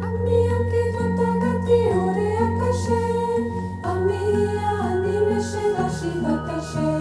עמי העני משל השיבת השם.